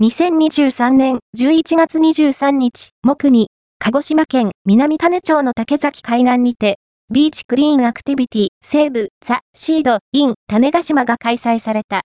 2023年11月23日、木に、鹿児島県南種町の竹崎海岸にて、ビーチクリーンアクティビティ西部ザ・シード・イン種ヶ島が開催された。